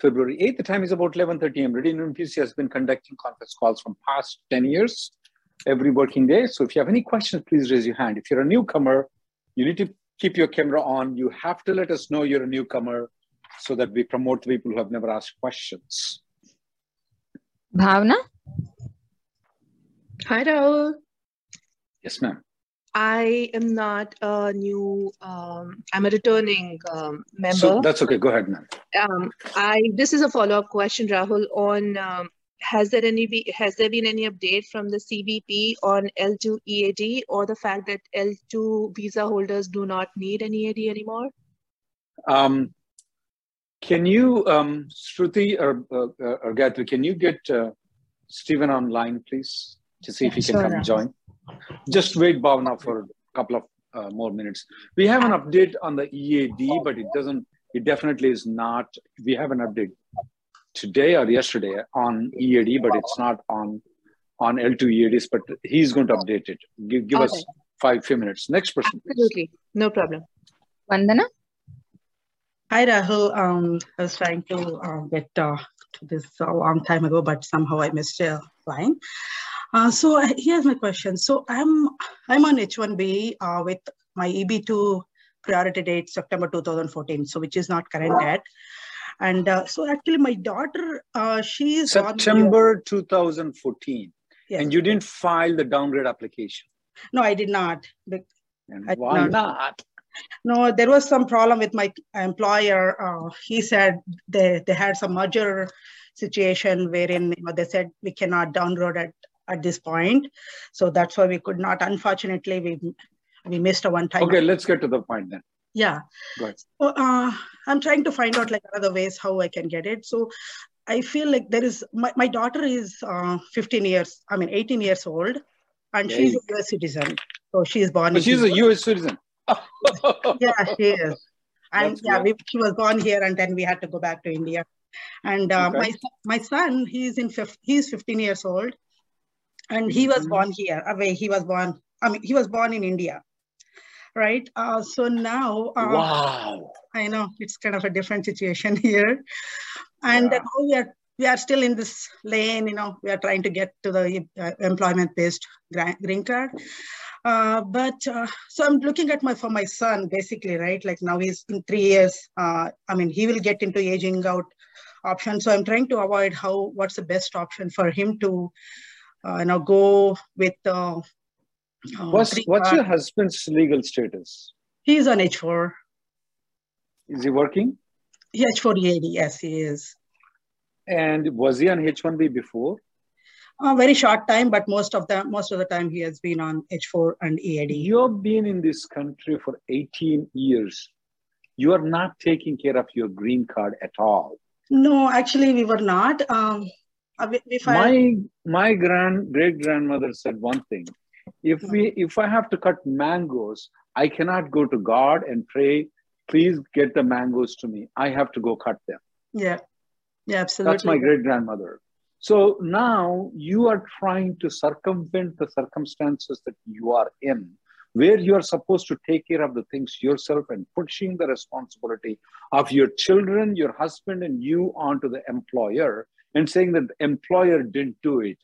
February 8th. The time is about 11.30 a.m. Radio PC has been conducting conference calls from past 10 years, every working day. So if you have any questions, please raise your hand. If you're a newcomer, you need to keep your camera on. You have to let us know you're a newcomer so that we promote people who have never asked questions. Bhavna? Hi, Rahul. Yes, ma'am. I am not a new. Um, I'm a returning um, member. So that's okay. Go ahead, ma'am. Um, I this is a follow up question, Rahul. On um, has there any be, has there been any update from the CBP on L2 EAD or the fact that L2 visa holders do not need an EAD anymore? Um, can you, um, Shruti or, uh, or Gayatri, can you get uh, Stephen online, please, to see if he can Sure, come Rahul. join? Just wait, Bhavna, for a couple of uh, more minutes. We have an update on the EAD, but it doesn't, it definitely is not, we have an update today or yesterday on EAD, but it's not on on L2 EADs, but he's going to update it. Give, give us five, few minutes. Next person, please. Absolutely, no problem. Vandana? Hi, Rahul. Um, I was trying to uh, get uh, to this a long time ago, but somehow I missed a line. Uh, so uh, here's my question. So I'm I'm on H1B uh, with my EB2 priority date September 2014, so which is not current yet. And uh, so actually, my daughter, uh, she is September 2014. Yes. And you didn't file the downgrade application. No, I did not. And I why not. not? No, there was some problem with my employer. Uh, he said they, they had some merger situation wherein you know, they said we cannot downgrade it at this point. So that's why we could not. Unfortunately, we we missed a one time. Okay, let's get to the point then. Yeah. Go ahead. So, uh, I'm trying to find out like other ways how I can get it. So I feel like there is my, my daughter is uh, 15 years, I mean 18 years old, and she's a US citizen. So she is born But she's a US citizen. yeah, she is. And That's yeah, we, she was born here, and then we had to go back to India. And uh, Okay. my my son, he's in fif- he's 15 years old, and he was born here. Away, he was born. I mean, he was born in India, right? Uh, so now, uh, Wow. I know it's kind of a different situation here, and Yeah. now we are we are still in this lane. You know, we are trying to get to the uh, employment-based green card. Uh, but uh, so I'm looking at my for my son basically, right? Like now he's in three years. Uh, I mean, he will get into aging out option. So I'm trying to avoid how what's the best option for him to, uh, you know, go with. Uh, uh, What's, what's your husband's legal status? He's on H4. Is he working? H4 EAD, yes, he is. And was he on H1B before? A very short time, but most of the most of the time he has been on H4 and EAD. You've been in this country for 18 years. You are not taking care of your green card at all. No, actually, we were not. Um, uh, we- we my my grand great grandmother said one thing. If we if i have to cut mangoes i cannot go to god and pray please get the mangoes to me. I have to go cut them. Yeah, yeah, absolutely. that's my great grandmother. So now you are trying to circumvent the circumstances that you are in where you are supposed to take care of the things yourself and pushing the responsibility of your children your husband and you onto the employer and saying that the employer didn't do it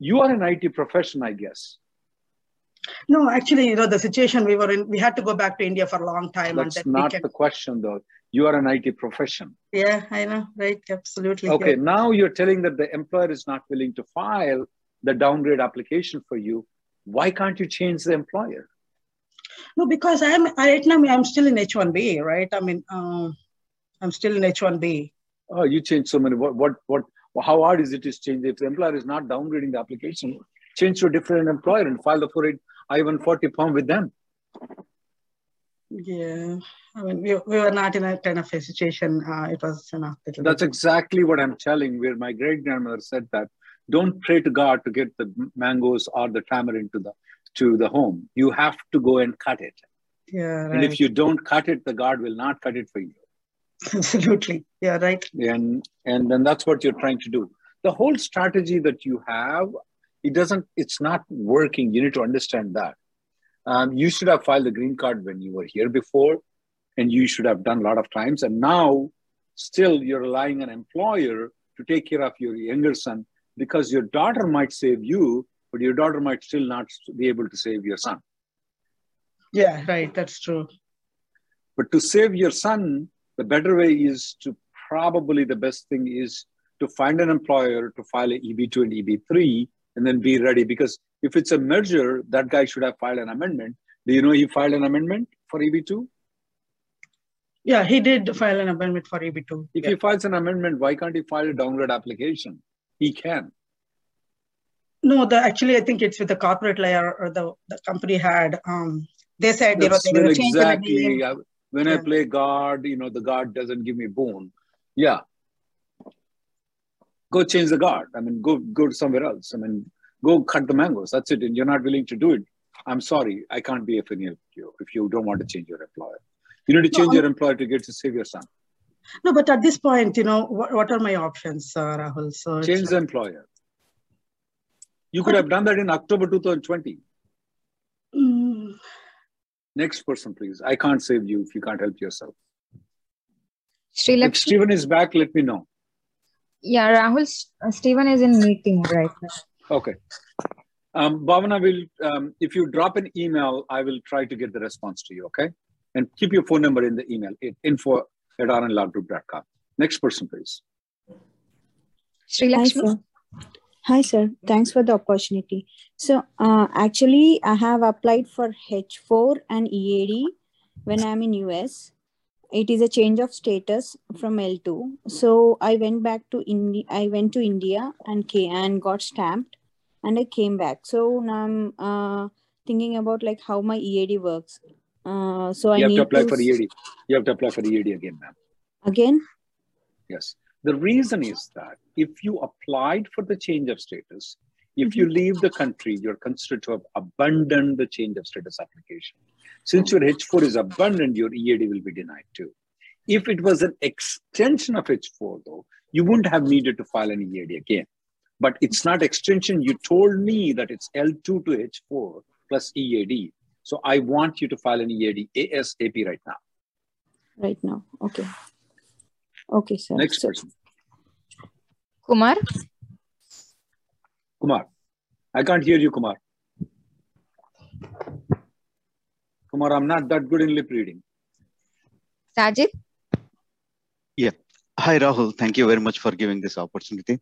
you are an IT profession, I guess. No, actually, you know, the situation we were in, we had to go back to India for a long time. That's that not can... the question, though. You are an IT profession. Yeah, I know, right? Absolutely. Okay, yeah. now you're telling that the employer is not willing to file the downgrade application for you. Why can't you change the employer? No, because I'm right now I'm still in H1B, right? I mean, uh, I'm still in H1B. Oh, you change so many. What, what, what? How hard is it to change? If the employer is not downgrading the application, change to a different employer and file the 48 I-140 form with them. Yeah, I mean, we, we were not in a kind of a situation. Uh, it was, know, That's exactly what I'm telling. Where my great grandmother said that, don't pray to God to get the mangoes or the tamarind to the to the home. You have to go and cut it. Yeah, right. And if you don't cut it, the God will not cut it for you. Absolutely. Yeah, right. And and then that's what you're trying to do. The whole strategy that you have, it doesn't, it's not working. You need to understand that. Um, you should have filed the green card when you were here before, and you should have done a lot of times. And now, still, you're relying on an employer to take care of your younger son because your daughter might save you, but your daughter might still not be able to save your son. Yeah, right. That's true. But to save your son, the better way is to probably the best thing is to find an employer to file an EB2 and EB3 and then be ready. Because if it's a merger, that guy should have filed an amendment. Do you know he filed an amendment for EB2? Yeah, he did file an amendment for EB2. If yeah. he files an amendment, why can't he file a downgrade application? He can. No, the actually I think it's with the corporate layer or the, the company had um they said That's you know they when were exactly uh, when I play guard, you know, the guard doesn't give me bone. Yeah. Go change the guard. I mean, go go somewhere else. I mean, go cut the mangoes. That's it. And you're not willing to do it. I'm sorry, I can't be a any of you if you don't want to change your employer. You need to change I'm- your employer to get to save your son. No, but at this point, you know, what, what are my options, uh, Rahul? So Change the employer. You could have done that in October 2020. Mm, Next person, please. I can't save you if you can't help yourself. Sri If Stephen is back, let me know. yeah, Rahul, uh, Stephen is in meeting right now. Okay. Um, Bhavana will, um, if you drop an email, I will try to get the response to you, okay? And keep your phone number in the email, info at rnlawgroup.com. Next person, please. Sri Lakshmi, sir. Hi, sir. Thanks for the opportunity. So, uh, actually, I have applied for H4 and EAD when I'm in US. It is a change of status from L2. So I went back to India. I went to India and came and got stamped, and I came back. So now I'm uh, thinking about like how my EAD works. Uh, so I you have need to apply to for EAD. You have to apply for EAD again, ma'am. again. Yes. The reason is that if you applied for the change of status, if you mm-hmm. leave the country, you're considered to have abandoned the change of status application. Since your H4 is abandoned, your EAD will be denied too. If it was an extension of H4, though, you wouldn't have needed to file an EAD again. But it's not extension. You told me that it's L2 to H4 plus EAD. So I want you to file an EAD ASAP right now. Right now. Okay. Okay, sir. Next So- person. Kumar, Kumar. I can't hear you, Kumar. Kumar, I'm not that good in lip reading. Sajid, Yeah. Hi, Rahul. Thank you very much for giving this opportunity.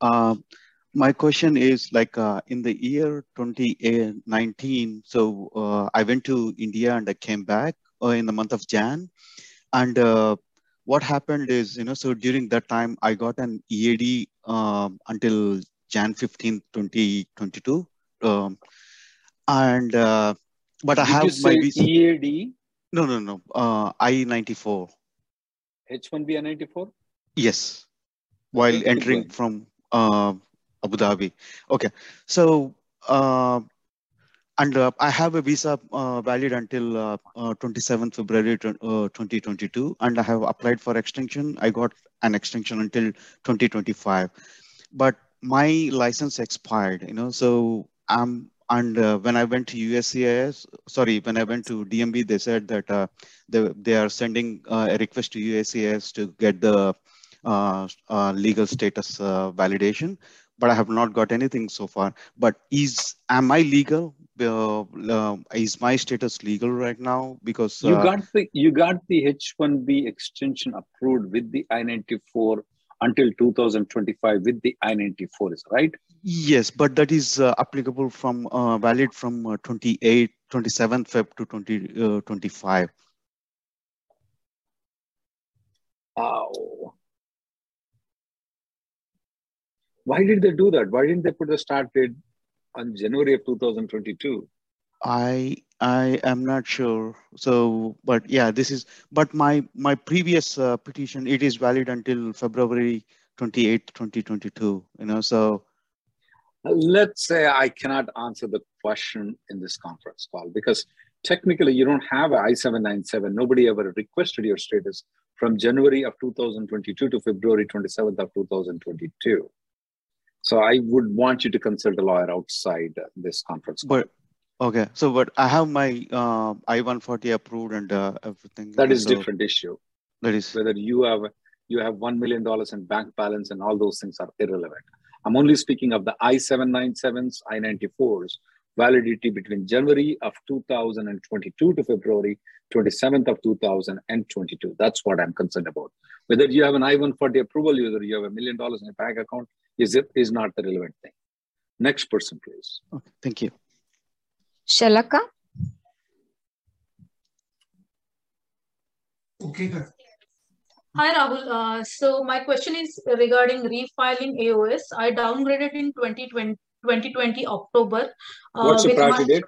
Uh, my question is like uh, in the year 2019, so uh, I went to India and I came back uh, in the month of Jan. And uh, what happened is, you know, so during that time, I got an EAD um, until Jan 15, 2022. Um, and, uh, but I Did have you my visa. EAD, No, no, no. Uh, I-94. H1B and 94? Yes, while entering from uh, Abu Dhabi. Okay, so uh, and uh, I have a visa uh, valid until uh, uh, 27th February uh, 2022, and I have applied for extension. I got an extension until 2025, but my license expired. You know, so I'm and uh, when I went to USCIS, sorry, when I went to DMV, they said that uh, they they are sending uh, a request to USCIS to get the uh, uh, legal status uh, validation, but I have not got anything so far. But is am I legal uh, uh, is my status legal right now? Because you got the you got the H-1B extension approved with the I-94 until 2025 with the I-94, is right? Yes, but that is uh, applicable from uh, valid from uh, 28, 27 Feb to 2025. oh. Why did they do that? Why didn't they put the start date on January of 2022? I I am not sure. So, but yeah, this is. But my my previous uh, petition it is valid until February 28, 2022. You know, so. Let's say I cannot answer the question in this conference call because technically you don't have a I-797. Nobody ever requested your status from January of 2022 to February 27th of 2022. So I would want you to consult a lawyer outside this conference. But okay, so but I have my uh, I-140 approved and uh, everything. That is so different issue. That is whether you have you have one million dollars in bank balance and all those things are irrelevant. I'm only speaking of the I-797s, I-94s, validity between January of 2022 to February 27th of 2022. That's what I'm concerned about. Whether you have an I-140 approval, whether you have a million dollars in a bank account, is it is not the relevant thing. Next person, please. Okay, thank you. Shalaka. Okay, good. Hi, Rahul. Uh, so my question is regarding refiling AOS. I downgraded in 2020, 2020 October. Uh, What's the priority date?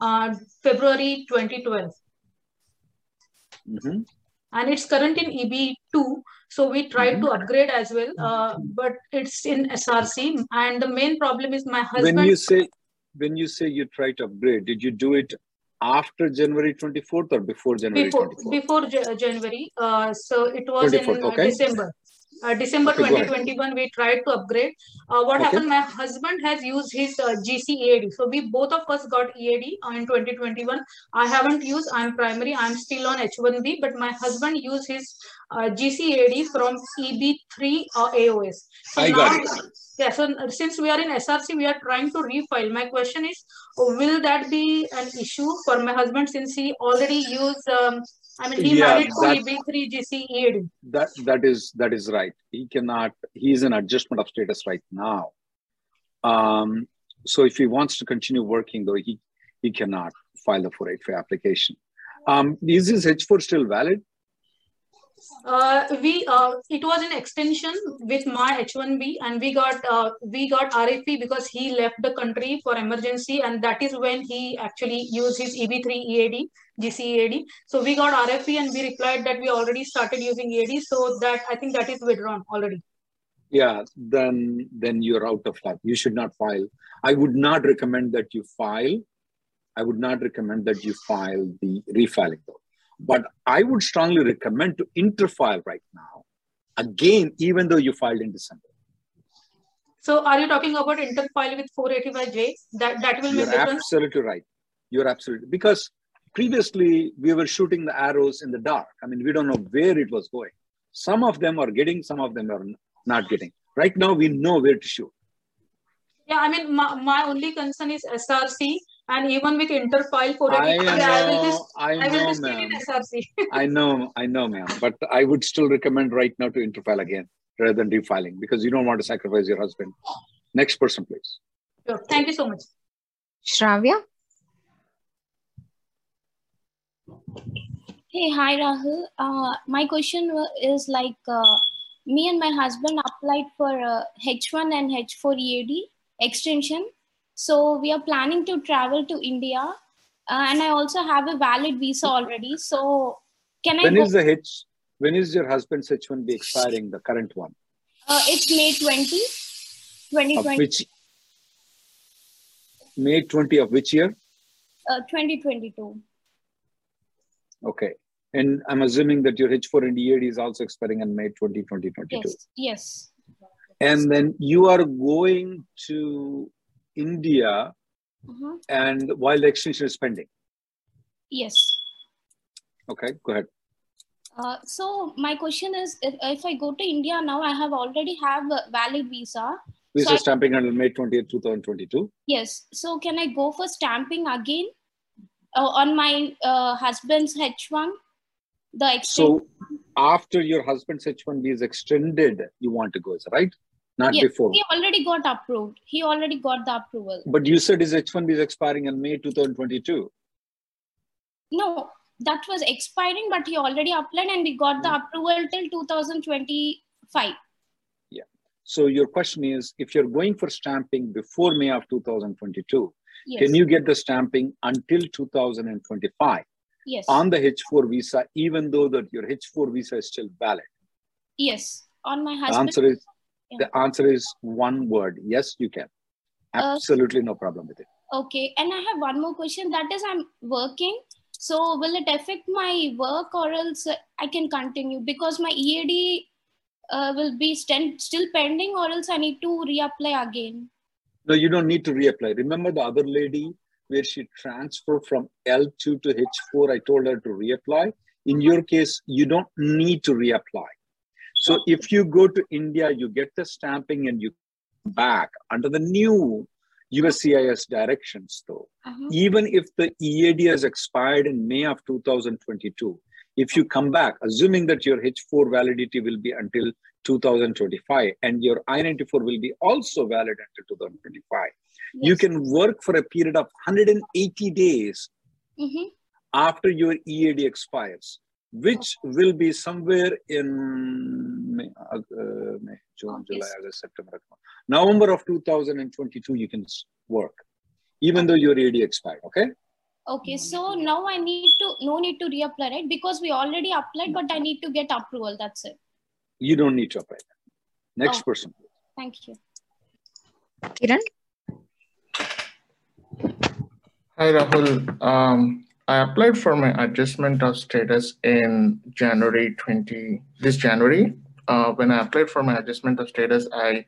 Uh, February 2012. Mm -hmm and it's current in EB2. So we tried mm-hmm. to upgrade as well, uh, but it's in SRC. And the main problem is my husband. When you say when you say you try to upgrade, did you do it after January 24th or before January before, 24th? Before January. Uh, so it was in uh, okay. December. Uh, December okay, 2021, we tried to upgrade. Uh, what okay. happened? My husband has used his uh, GC EAD. So we both of us got EAD in 2021. I haven't used. I'm primary. I'm still on H1B, but my husband used his uh, GC EAD from EB3 or AOS. So I now, got it. Yeah. So since we are in SRC, we are trying to refile. My question is, will that be an issue for my husband since he already used um, I mean, he yeah, married to EB3 GC That that is that is right. He cannot. He's in adjustment of status right now. Um, so if he wants to continue working, though, he he cannot file the 485 application. Um, is his H4 still valid? Uh, we uh, it was an extension with my H1B, and we got uh, we got RFE because he left the country for emergency, and that is when he actually used his EB3 EAD, GC EAD. So we got RFE, and we replied that we already started using EAD, so that I think that is withdrawn already. Yeah, then then you're out of luck. You should not file. I would not recommend that you file. I would not recommend that you file the refiling though but I would strongly recommend to interfile right now, again, even though you filed in December. So are you talking about interfile with 485J? That, that will You're make difference? absolutely right. You're absolutely, because previously we were shooting the arrows in the dark. I mean, we don't know where it was going. Some of them are getting, some of them are not getting. Right now, we know where to shoot. Yeah, I mean, my, my only concern is SRC and even with interfile for I, know, I will just I, I will just ma'am. SRC. I know, I know, ma'am. But I would still recommend right now to interfile again rather than defiling because you don't want to sacrifice your husband. Next person, please. Sure. Thank you so much. Shravya. Hey, hi Rahul. Uh, my question is like uh, me and my husband applied for uh, H1 and H4 EAD extension so we are planning to travel to India, uh, and I also have a valid visa already. So can I? When is the H? When is your husband's H1B expiring? The current one? Uh, it's May 20, 2020. Of which? May 20 of which year? Uh, 2022. Okay. And I'm assuming that your H4 and EAD is also expiring in May 20, 2022. Yes. yes. And then you are going to India mm-hmm. and while the extension is pending? Yes. Okay, go ahead. Uh, so my question is, if, if I go to India now, I have already have a valid visa. Visa so stamping until May 20th, 2022. Yes. So can I go for stamping again uh, on my uh, husband's H1? The so after your husband's H1B is extended, you want to go, is right? Not yes, before. He already got approved. He already got the approval. But you said his H1B is expiring in May 2022. No, that was expiring, but he already applied and we got the hmm. approval till 2025. Yeah. So your question is, if you're going for stamping before May of 2022, yes. can you get the stamping until 2025? Yes. On the H4 visa, even though that your H4 visa is still valid. Yes. On my husband. The answer is yeah. the answer is one word. Yes, you can. Absolutely uh, no problem with it. Okay. And I have one more question. That is, I'm working so will it affect my work or else I can continue because my EAD uh, will be st- still pending or else I need to reapply again? No, you don't need to reapply. Remember the other lady where she transferred from L2 to H4? I told her to reapply. In your case, you don't need to reapply. So if you go to India, you get the stamping and you back under the new USCIS directions, though. Uh-huh. Even if the EAD has expired in May of 2022, if you come back, assuming that your H4 validity will be until 2025 and your I-94 will be also valid until 2025, yes. you can work for a period of 180 days mm-hmm. after your EAD expires, which will be somewhere in May, uh, May June, July, August, September. November of 2022, you can work, even though your AD expired. Okay. Okay, so now I need to no need to reapply, right? Because we already applied, but I need to get approval. That's it. You don't need to apply. Next oh, person. Thank you. Kiran. Hi Rahul. Um, I applied for my adjustment of status in January 20 this January. Uh, when I applied for my adjustment of status, I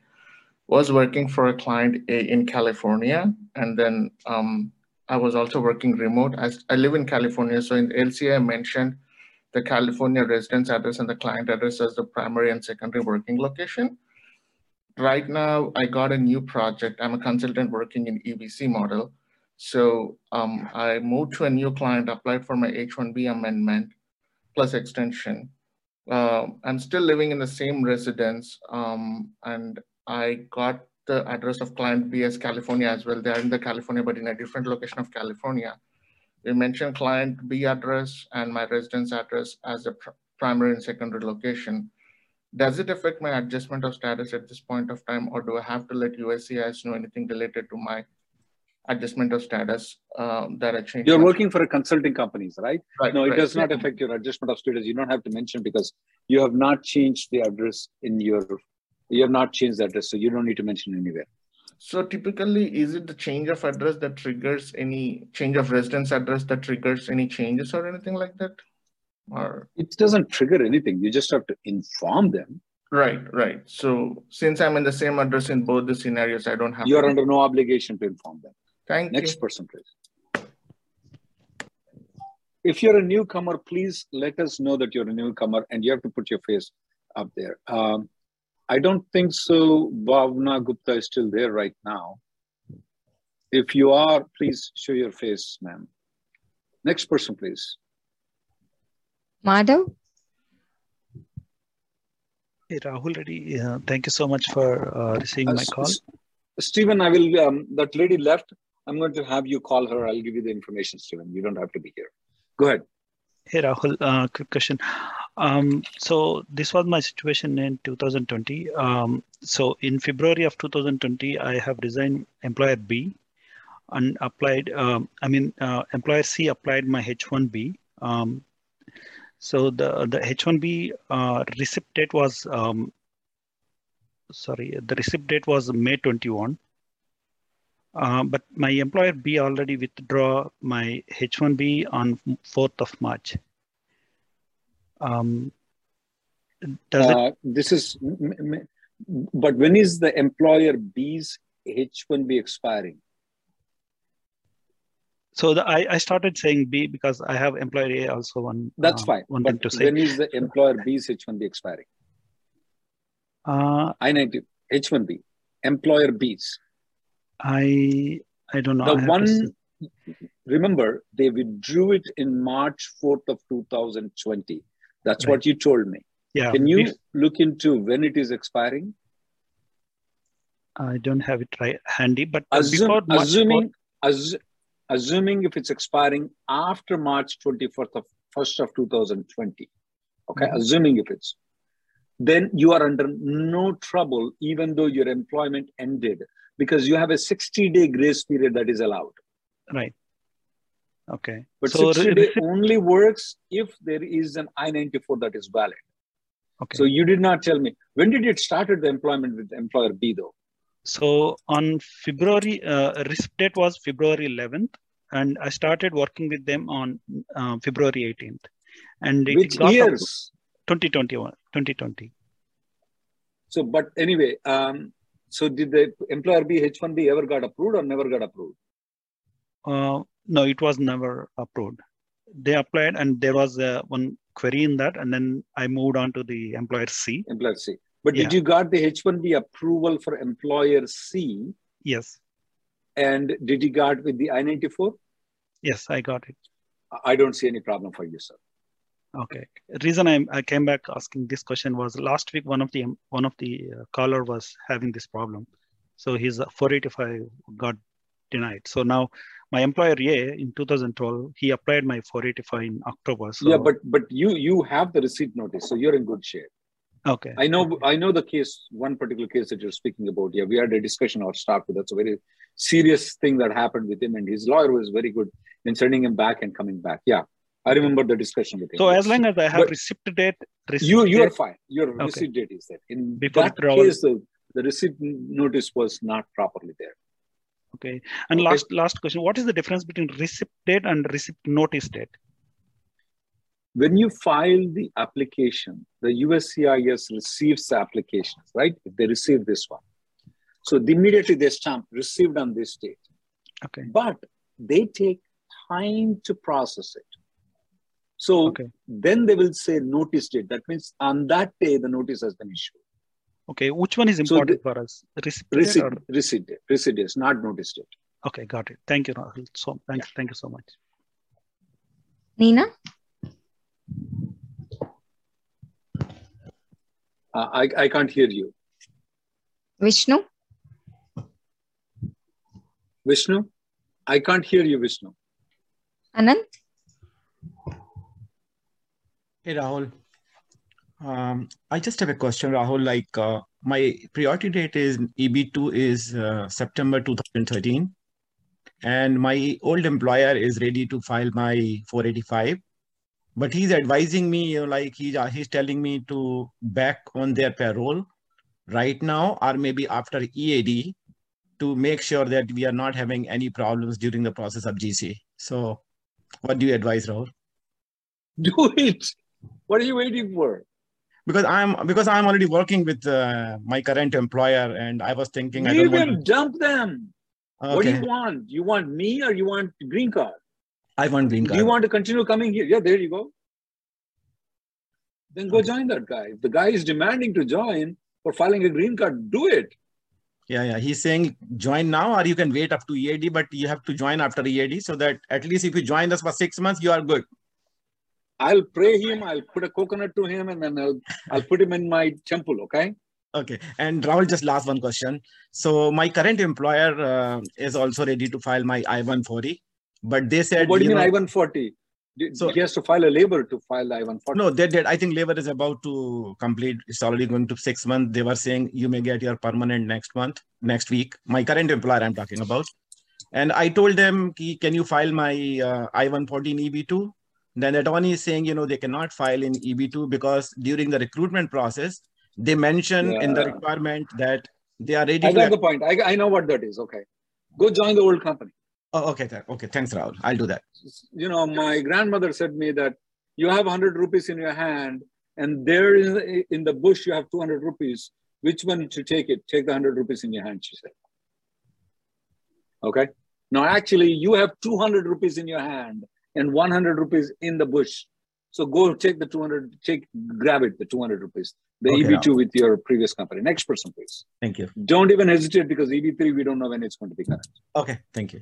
was working for a client in California, and then um, I was also working remote. As I live in California, so in LCA I mentioned the California residence address and the client address as the primary and secondary working location. Right now, I got a new project. I'm a consultant working in EBC model. So um, I moved to a new client, applied for my H-1B amendment plus extension. Uh, I'm still living in the same residence um, and I got the address of client B as California as well. They're in the California, but in a different location of California. We mentioned client B address and my residence address as a pr primary and secondary location. Does it affect my adjustment of status at this point of time, or do I have to let USCIS know anything related to my adjustment of status um, that I? You're working for a consulting companies, right? right no, it right. does not affect your adjustment of status. You don't have to mention because you have not changed the address in your you have not changed the address, so you don't need to mention anywhere. So typically, is it the change of address that triggers any change of residence address that triggers any changes or anything like that? Or it doesn't trigger anything. You just have to inform them. Right, right. So since I'm in the same address in both the scenarios, I don't have. You are under no obligation to inform them. Thank Next you. person, please. If you're a newcomer, please let us know that you're a newcomer, and you have to put your face up there. Um, I don't think so. Bhavna Gupta is still there right now. If you are, please show your face, ma'am. Next person, please. Madhav? Hey, Rahul Reddy, uh, thank you so much for uh, receiving uh, my call. Stephen, I will, um, that lady left. I'm going to have you call her. I'll give you the information, Stephen. You don't have to be here. Go ahead. Hey, Rahul, uh, quick question. Um, so this was my situation in 2020. Um, so in February of 2020, I have resigned employer B and applied, um, I mean, uh, employer C applied my H1B. Um, so the, the H1B uh, receipt date was, um, sorry, the receipt date was May 21. Uh, but my employer B already withdraw my H1B on 4th of March. Um, does uh, it... This is, but when is the employer B's H1B expiring? So the, I, I started saying B because I have employer A also one. That's uh, fine. One but to say. When is the employer B's H1B expiring? Uh, I-90, H1B. employer B's. I I don't know. The one remember they withdrew it in March 4th of 2020. That's right. what you told me. Yeah. Can you look into when it is expiring? I don't have it right handy, but Assume, before March assuming assuming if it's expiring after March 24th of first of 2020, okay, mm-hmm. assuming if it's then you are under no trouble even though your employment ended because you have a 60 day grace period that is allowed. Right. Okay. But so 60 day only works if there is an I-94 that is valid. Okay. So you did not tell me when did it started the employment with employer B though? So on February, uh, risk date was February 11th, and I started working with them on uh, February 18th. And it Which years? 2021, 2020. So, but anyway, um, so did the employer B H1B ever got approved or never got approved? Uh, no, it was never approved. They applied, and there was uh, one query in that, and then I moved on to the employer C. Employer C. But yeah. did you got the H1B approval for employer C? Yes. And did you got with the I-94? Yes, I got it. I don't see any problem for you, sir. Okay. Reason I, I came back asking this question was last week one of the one of the uh, caller was having this problem, so his 485 got denied. So now my employer A in 2012 he applied my 485 in October. So yeah, but but you you have the receipt notice, so you're in good shape. Okay. I know I know the case, one particular case that you're speaking about. Yeah, we had a discussion our staff with. That's a very serious thing that happened with him, and his lawyer was very good in sending him back and coming back. Yeah. I remember the discussion with him. So as long as I have but receipt date, receipt you you are fine. Your okay. receipt date is there. In Before that case, the, the receipt notice was not properly there. Okay. And okay. last last question: What is the difference between receipt date and receipt notice date? When you file the application, the USCIS receives the applications, right? If they receive this one, so immediately they stamp received on this date. Okay. But they take time to process it. So okay. then they will say notice date. That means on that day the notice has been issued. Okay, which one is important so the, for us? Receipt, receipt, or... receipt date. Receipt date, not notice date. Okay, got it. Thank you, Rahul. So thank, yeah. thank you so much. Nina? Uh, I, I can't hear you. Vishnu? Vishnu? I can't hear you, Vishnu. Anand? Hey, Rahul. Um, I just have a question, Rahul. Like uh, my priority date is EB2 is uh, September 2013. And my old employer is ready to file my 485. But he's advising me, you know, like he's, uh, he's telling me to back on their payroll right now or maybe after EAD to make sure that we are not having any problems during the process of GC. So what do you advise, Rahul? Do it. What are you waiting for? Because I'm because I'm already working with uh, my current employer, and I was thinking Leave I don't want to... dump them. Okay. What do you want? You want me or you want green card? I want green card. Do you want to continue coming here? Yeah, there you go. Then go okay. join that guy. If the guy is demanding to join for filing a green card, do it. Yeah, yeah. He's saying join now or you can wait up to EAD, but you have to join after EAD so that at least if you join us for six months, you are good. I'll pray him. I'll put a coconut to him, and then I'll I'll put him in my temple. Okay. Okay. And Rahul, just last one question. So my current employer uh, is also ready to file my I-140, but they said. What do you, mean I-140? So he has to file a labor to file the I-140. No, they did. I think labor is about to complete. It's already going to six months. They were saying you may get your permanent next month, next week. My current employer, I'm talking about. And I told them, can you file my uh, I-140 in EB2? Then the attorney is saying, you know, they cannot file in EB2 because during the recruitment process, they mention yeah. in the requirement that they are ready. I got the point. I, I know what that is. Okay. Go join the old company. Oh, okay. Okay. Thanks, Rahul. I'll do that. You know, my grandmother said me that you have 100 rupees in your hand and there in, in the bush you have 200 rupees. Which one to take it? Take the 100 rupees in your hand, she said. Okay. Now, actually, you have 200 rupees in your hand and 100 rupees in the bush. So go take the 200, take, grab it, the 200 rupees. the okay, EB2 with your previous company. Next person, please. Thank you. Don't even hesitate because EB3, we don't know when it's going to be current. Okay, thank you.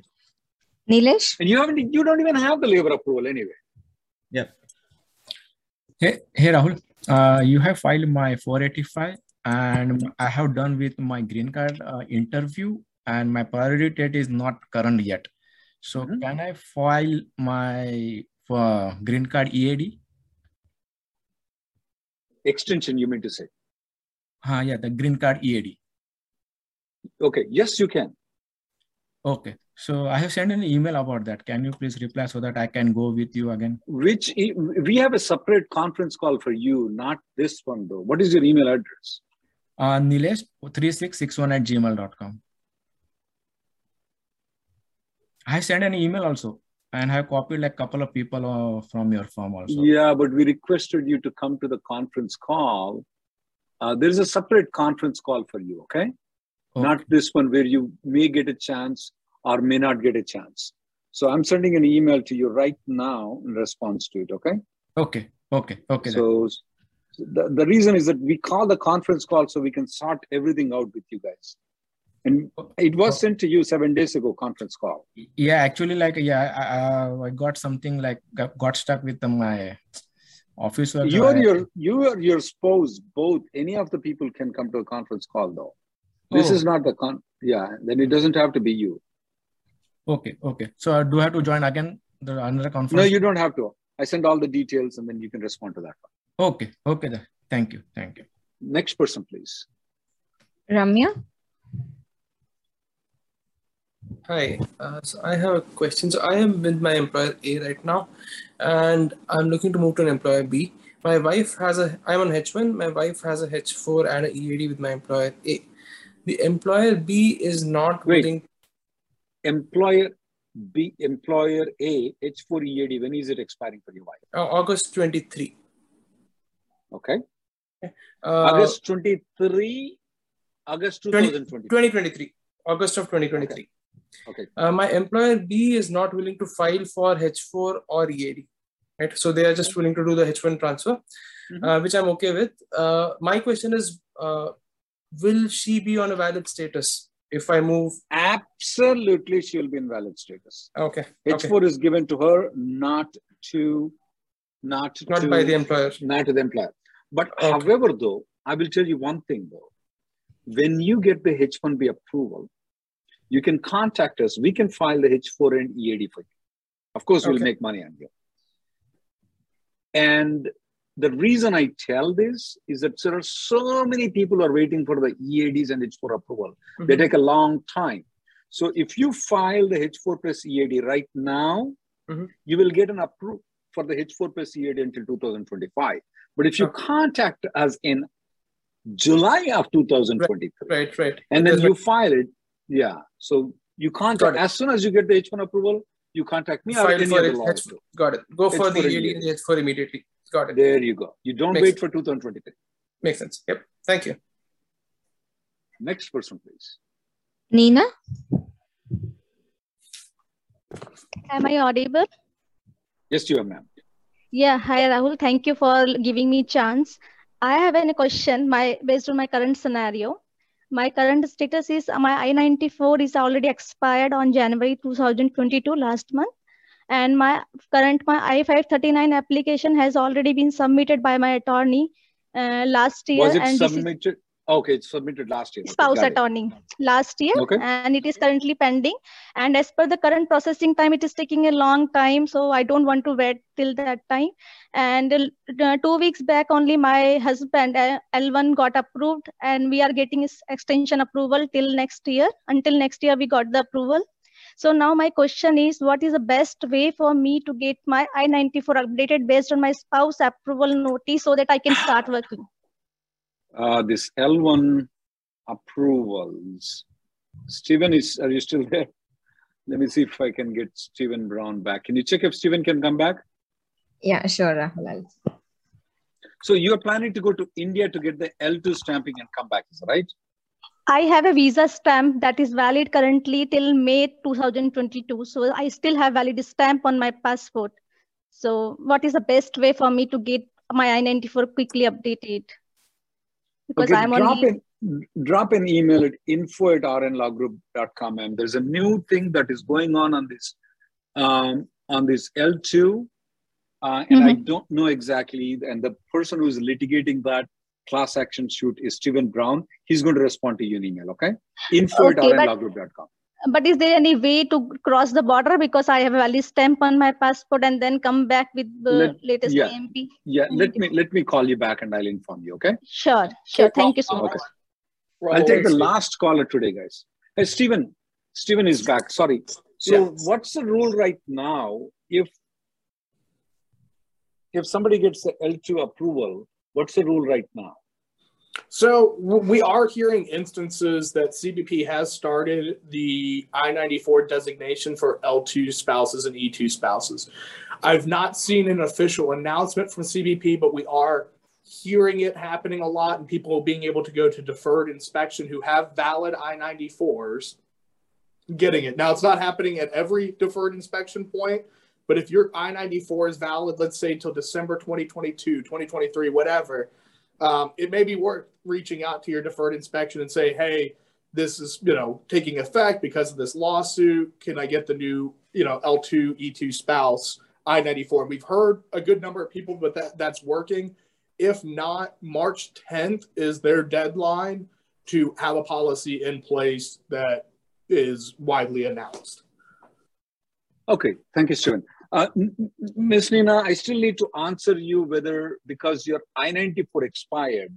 Nilesh? And you haven't, you don't even have the labor approval anyway. Yeah. Hey, hey Rahul, uh, you have filed my 485 and I have done with my green card uh, interview and my priority date is not current yet. So mm-hmm. can I file my uh, green card EAD? Extension, you mean to say? Uh, yeah, the green card EAD. Okay, yes, you can. Okay, so I have sent an email about that. Can you please reply so that I can go with you again? Which e- we have a separate conference call for you, not this one though. What is your email address? Uh, Nilesh3661 at gmail.com. I sent an email also and have copied like a couple of people uh, from your firm also. Yeah, but we requested you to come to the conference call. Uh, there is a separate conference call for you, okay? okay? Not this one where you may get a chance or may not get a chance. So I'm sending an email to you right now in response to it, okay? Okay, okay, okay. So the, the reason is that we call the conference call so we can sort everything out with you guys. And it was oh. sent to you seven days ago, conference call. Yeah, actually, like, yeah, I, I uh, got something like got stuck with my office. You or your you or your spouse, both, any of the people can come to a conference call though. This oh. is not the con. Yeah, then it doesn't have to be you. Okay, okay. So I do I have to join again the another conference? No, you don't have to. I send all the details and then you can respond to that one. Okay, okay. Then. Thank you, thank you. Next person, please. Ramya. Hi, uh, so I have a question. So I am with my employer A right now, and I'm looking to move to an employer B. My wife has a, I'm on H1, my wife has a H4 and an EAD with my employer A. The employer B is not Wait. willing. Employer B, employer A, H4 EAD, when is it expiring for your wife? Uh, August 23. Okay. Uh, August 23, August 2023. 2023, August of 2023. Okay. Okay. Uh, my employer B is not willing to file for H4 or EAD, right? So they are just willing to do the H1 transfer, mm-hmm. uh, which I'm okay with. Uh, my question is, uh, will she be on a valid status if I move? Absolutely, she'll be in valid status. Okay. H4 okay. is given to her, not to, not not to, by the employer, not to the employer. But okay. however, though, I will tell you one thing though. When you get the H1B approval, you can contact us. We can file the H4 and EAD for you. Of course, we'll make money on you. And the reason I tell this is that there are so many people are waiting for the EADs and H4 approval. Mm-hmm. They take a long time. So if you file the H4 plus EAD right now, mm-hmm. you will get an approval for the H4 plus EAD until 2025. But if you okay. contact us in July of 2023, right, right, right. and then you file it, yeah. So you can contact as soon as you get the H1 approval, you contact me File or any for other it. Got it. Go for the EAD and H4 immediately. Got it. There you go. You don't Makes wait sense. for 2023. Makes sense. Yep. Thank you. Next person, please. Nina. Am I audible? Yes, you are, ma'am. Yeah. Hi, Rahul. Thank you for giving me chance. I have a question my based on my current scenario my current status is my I-94 is already expired on January 2022 last month. And my current my I-539 application has already been submitted by my attorney uh, last year. Was it and submitted? Okay, it's submitted last year. Spouse okay, attorney last year, okay. and it is currently pending. And as per the current processing time, it is taking a long time. So I don't want to wait till that time. And uh, two weeks back, only my husband uh, L1 got approved, and we are getting his extension approval till next year. Until next year, we got the approval. So now my question is, what is the best way for me to get my I-94 updated based on my spouse approval notice so that I can start working? Uh, this L1 approvals. Stephen is, are you still there? Let me see if I can get Stephen Brown back. Can you check if Stephen can come back? Yeah, sure, Rahul. So you're planning to go to India to get the L2 stamping and come back, is that right? I have a visa stamp that is valid currently till May 2022. So I still have valid stamp on my passport. So what is the best way for me to get my I-94 quickly updated? Because okay, I'm drop on. In, drop an email at info at rnlawgroup.com and there's a new thing that is going on on this um, on this L2 uh, and mm-hmm. I don't know exactly. And the person who is litigating that class action suit is Stephen Brown. He's going to respond to you in email, okay? Info okay, at rnlawgroup.com. But is there any way to cross the border because I have a valid stamp on my passport and then come back with the let, latest yeah, AMP? Yeah, let me let me call you back and I'll inform you, okay? Sure, sure. Thank you so much okay. much. I'll take the last caller today, guys. Hey, Stephen. Stephen is back. Sorry. So, yeah. what's the rule right now if if somebody gets the L2 approval, what's the rule right now? So we are hearing instances that CBP has started the I-94 designation for L2 spouses and E2 spouses. I've not seen an official announcement from CBP, but we are hearing it happening a lot and people being able to go to deferred inspection who have valid I-94s getting it. Now it's not happening at every deferred inspection point, but if your I 94 is valid, let's say till December 2022, 2023, whatever, um, it may be worth reaching out to your deferred inspection and say, hey, this is you know taking effect because of this lawsuit. Can I get the new you know L2 E2 spouse I 94? We've heard a good number of people, but that that's working. If not, March 10th is their deadline to have a policy in place that is widely announced. Okay, thank you, Stephen. Uh, Ms. Nina, I still need to answer you whether because your I-94 expired,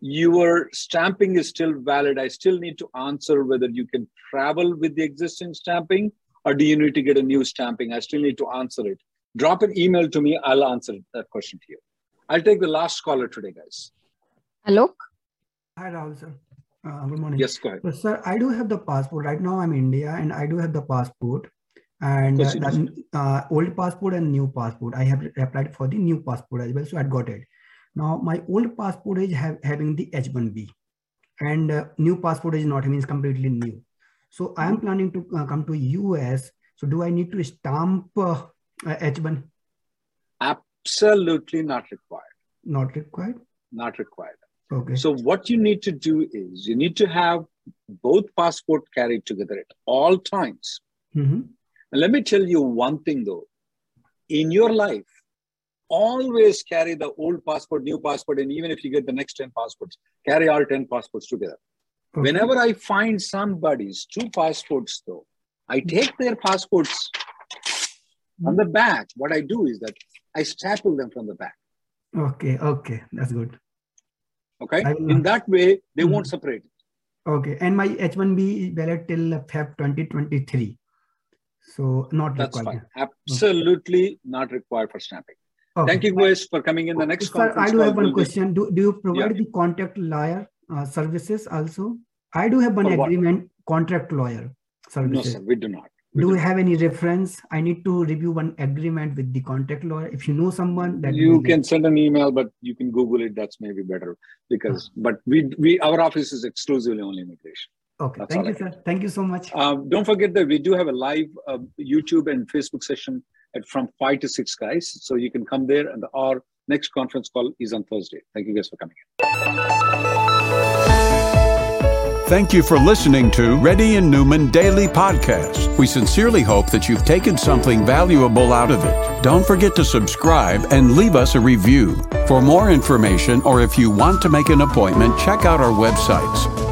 your stamping is still valid. I still need to answer whether you can travel with the existing stamping or do you need to get a new stamping? I still need to answer it. Drop an email to me. I'll answer that question to you. I'll take the last caller today, guys. Hello. Hi, Rahul, sir. Uh, good morning. Yes, go ahead. So, sir, I do have the passport. Right now, I'm in India and I do have the passport and uh, uh, old passport and new passport. I have applied for the new passport as well so i got it. Now my old passport is have, having the h1b and uh, new passport is not I mean it's completely new. So i am planning to uh, come to us so do i need to stamp h1 uh, absolutely not required. Not required? Not required. Okay. So what you need to do is you need to have both passport carried together at all times. Mm-hmm. And let me tell you one thing though. In your life, always carry the old passport, new passport, and even if you get the next 10 passports, carry all 10 passports together. Okay. Whenever I find somebody's two passports though, I take their passports on the back. What I do is that I staple them from the back. Okay, okay, that's good. Okay, in that way, they mm-hmm. won't separate. Okay, and my H1B is valid till Feb 2023. So not That's required. Fine. Absolutely okay. not required for stamping. Okay. Thank you, guys, for coming in the next Sir. I do have one question. Do, do you provide yeah. the contract lawyer uh, services also? I do have one for agreement, what? contract lawyer services. No, sir, we do not. We do you have any reference? I need to review one agreement with the contract lawyer. If you know someone that you can send an email, but you can Google it. That's maybe better because, but we, we, our office is exclusively only immigration. Okay, That's thank you, sir. Thank you so much. Um, don't forget that we do have a live uh, YouTube and Facebook session at from five to six, guys. So you can come there, and our next conference call is on Thursday. Thank you guys for coming. Thank you for listening to Reddy and Neumann Daily Podcast. We sincerely hope that you've taken something valuable out of it. Don't forget to subscribe and leave us a review. For more information or if you want to make an appointment, check out our websites